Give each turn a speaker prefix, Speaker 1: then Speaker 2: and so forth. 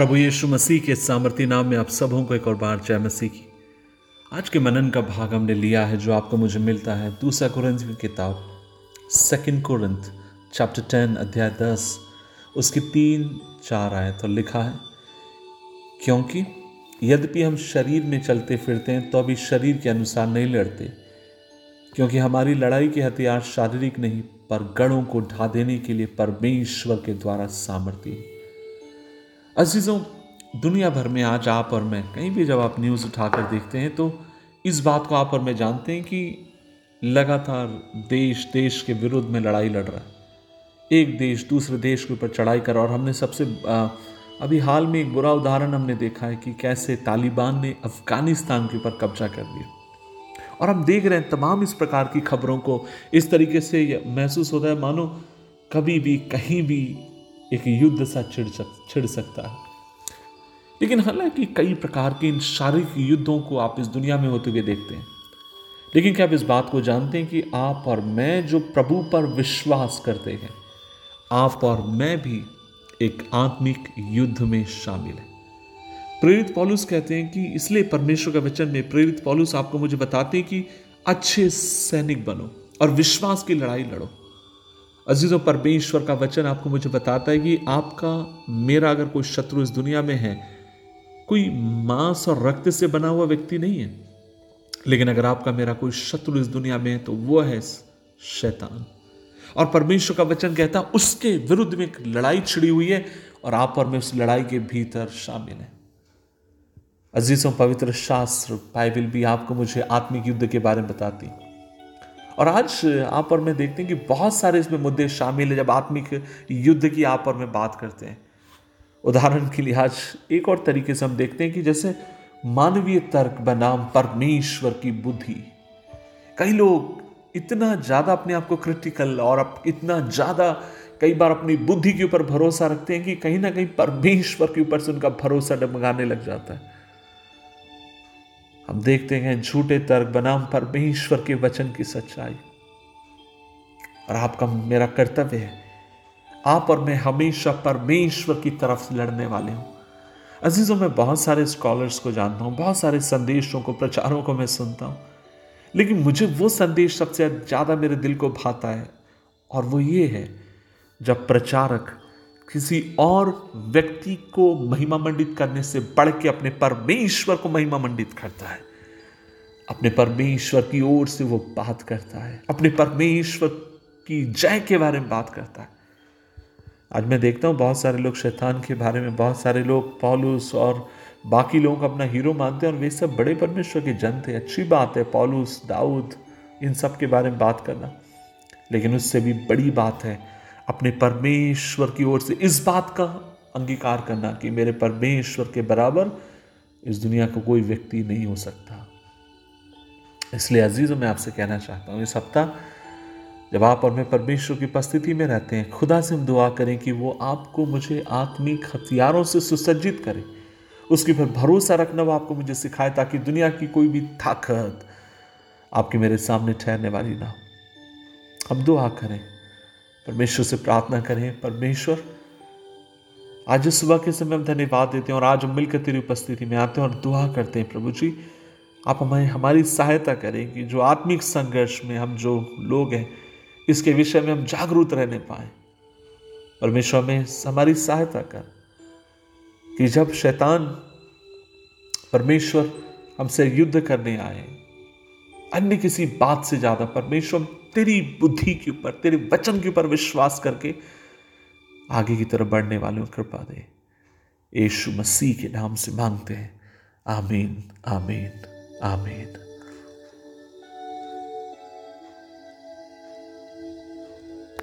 Speaker 1: प्रभु यीशु मसीह के सामर्थ्य नाम में आप सबों को एक और बार जय मसीह की। आज के मनन का भाग हमने लिया है, जो आपको मुझे मिलता है, दूसरा कुरंत की किताब सेकंड कुरंत चैप्टर टेन अध्याय दस। उसकी तीन चार आए तो लिखा है, क्योंकि यद्यपि हम शरीर में चलते फिरते हैं तो अभी शरीर के अनुसार नहीं लड़ते। क्योंकि हमारी लड़ाई के हथियार शारीरिक नहीं, पर गढ़ों को ढा देने के लिए परमेश्वर के द्वारा सामर्थ्य अजीजों, दुनिया भर में आज आप और मैं कहीं भी जब आप न्यूज़ उठाकर देखते हैं तो इस बात को आप और मैं जानते हैं कि लगातार देश देश के विरुद्ध में लड़ाई लड़ रहा है। एक देश दूसरे देश के ऊपर चढ़ाई कर, और हमने सबसे अभी हाल में एक बुरा उदाहरण हमने देखा है कि कैसे तालिबान ने अफ़गानिस्तान के ऊपर कब्जा कर लिया। और हम देख रहे हैं तमाम इस प्रकार की खबरों को, इस तरीके से महसूस होता है, मानो कभी भी, कहीं भी एक युद्ध सा छिड़ सक, छिड़ सकता है। लेकिन हालाँकि कई प्रकार के इन शारीरिक युद्धों को आप इस दुनिया में होते हुए देखते हैं। लेकिन क्या आप इस बात को जानते हैं कि आप और मैं जो प्रभु पर विश्वास करते हैं, आप और मैं भी एक आत्मिक युद्ध में शामिल है। प्रेरित पॉलुस कहते हैं कि इसलिए परमेश्वर का वचन में प्रेरित पॉलुस आपको मुझे बताते हैं कि अच्छे सैनिक बनो और विश्वास की लड़ाई लड़ो। अजीज़ों, परमेश्वर का वचन आपको मुझे बताता है कि आपका, मेरा अगर कोई शत्रु इस दुनिया में है, कोई मांस और रक्त से बना हुआ व्यक्ति नहीं है। लेकिन अगर आपका, मेरा कोई शत्रु इस दुनिया में है तो वह है शैतान। और परमेश्वर का वचन कहता है, उसके विरुद्ध में एक लड़ाई छिड़ी हुई है और आप और मैं उस लड़ाई के भीतर शामिल हैं। अजीजों, पवित्र शास्त्र बाइबिल भी आपको मुझे आत्मिक युद्ध के बारे में बताती और आज आप और मैं देखते हैं कि बहुत सारे इसमें मुद्दे शामिल हैं जब आत्मिक युद्ध की आप और मैं बात करते हैं। उदाहरण के लिए आज एक और तरीके से हम देखते हैं कि जैसे मानवीय तर्क बनाम परमेश्वर की बुद्धि। कई लोग इतना ज़्यादा अपने आप को क्रिटिकल और इतना ज़्यादा कई बार अपनी बुद्धि के ऊपर भरोसा रखते हैं कि कहीं ना कहीं परमेश्वर के ऊपर से उनका भरोसा डमगाने लग जाता है। हम देखते हैं झूठे तर्क बनाम परमेश्वर के वचन की सच्चाई। और आपका मेरा कर्तव्य है, आप और मैं हमेशा परमेश्वर की तरफ़ लड़ने वाले हूँ। अजीजों, मैं बहुत सारे स्कॉलर्स को जानता हूँ, बहुत सारे संदेशों को, प्रचारों को मैं सुनता हूँ। लेकिन मुझे वो संदेश सबसे ज़्यादा मेरे दिल को भाता है, और वो ये है, जब प्रचारक किसी और व्यक्ति को महिमा मंडित करने से बढ़ के अपने परमेश्वर को महिमा मंडित करता है। अपने परमेश्वर की ओर से वो बात करता है। अपने परमेश्वर की जय के बारे में बात करता है। आज मैं देखता हूँ बहुत सारे लोग शैतान के बारे में, बहुत सारे लोग पॉलूस और बाकी लोगों को अपना हीरो मानते हैं और वे सब बड़े परमेश्वर के जन थे। अच्छी बात है, पॉलूस, दाऊद, इन सब के बारे में बात करना। लेकिन उससे भी बड़ी बात है अपने परमेश्वर की ओर से इस बात का अंगीकार करना कि मेरे परमेश्वर के बराबर इस दुनिया का को कोई व्यक्ति नहीं हो सकता। इसलिए अजीज़ों, मैं आपसे कहना चाहता हूँ, इस हफ़्ता जब आप और मैं परमेश्वर की उपस्थिति में रहते हैं, खुदा से हम दुआ करें कि वो आपको मुझे आत्मिक हथियारों से सुसज्जित करे। उसके पर भरोसा रखना, वो आपको मुझे सिखाए ताकि दुनिया की कोई भी ताकत आपके मेरे सामने ठहरने वाली ना हम दुआ करें। परमेश्वर से प्रार्थना करें, परमेश्वर, आज इस सुबह के समय हम धन्यवाद देते हैं और आज हम मिलकर तेरी उपस्थिति में आते हैं और दुआ करते हैं, प्रभु जी, आप हमें हमारी सहायता करें कि जो आत्मिक संघर्ष में हम, जो लोग हैं, इसके विषय में हम जागरूक रहने पाए। परमेश्वर में हमारी सहायता कर कि जब शैतान, परमेश्वर हमसे युद्ध करने आए, अन्य किसी बात से ज़्यादा, परमेश्वर तेरी बुद्धि के ऊपर, तेरे वचन के ऊपर विश्वास करके आगे की तरफ़ बढ़ने वाले कृपा दे। यीशु मसीह के नाम से मांगते हैं। आमीन आमीन आमीन।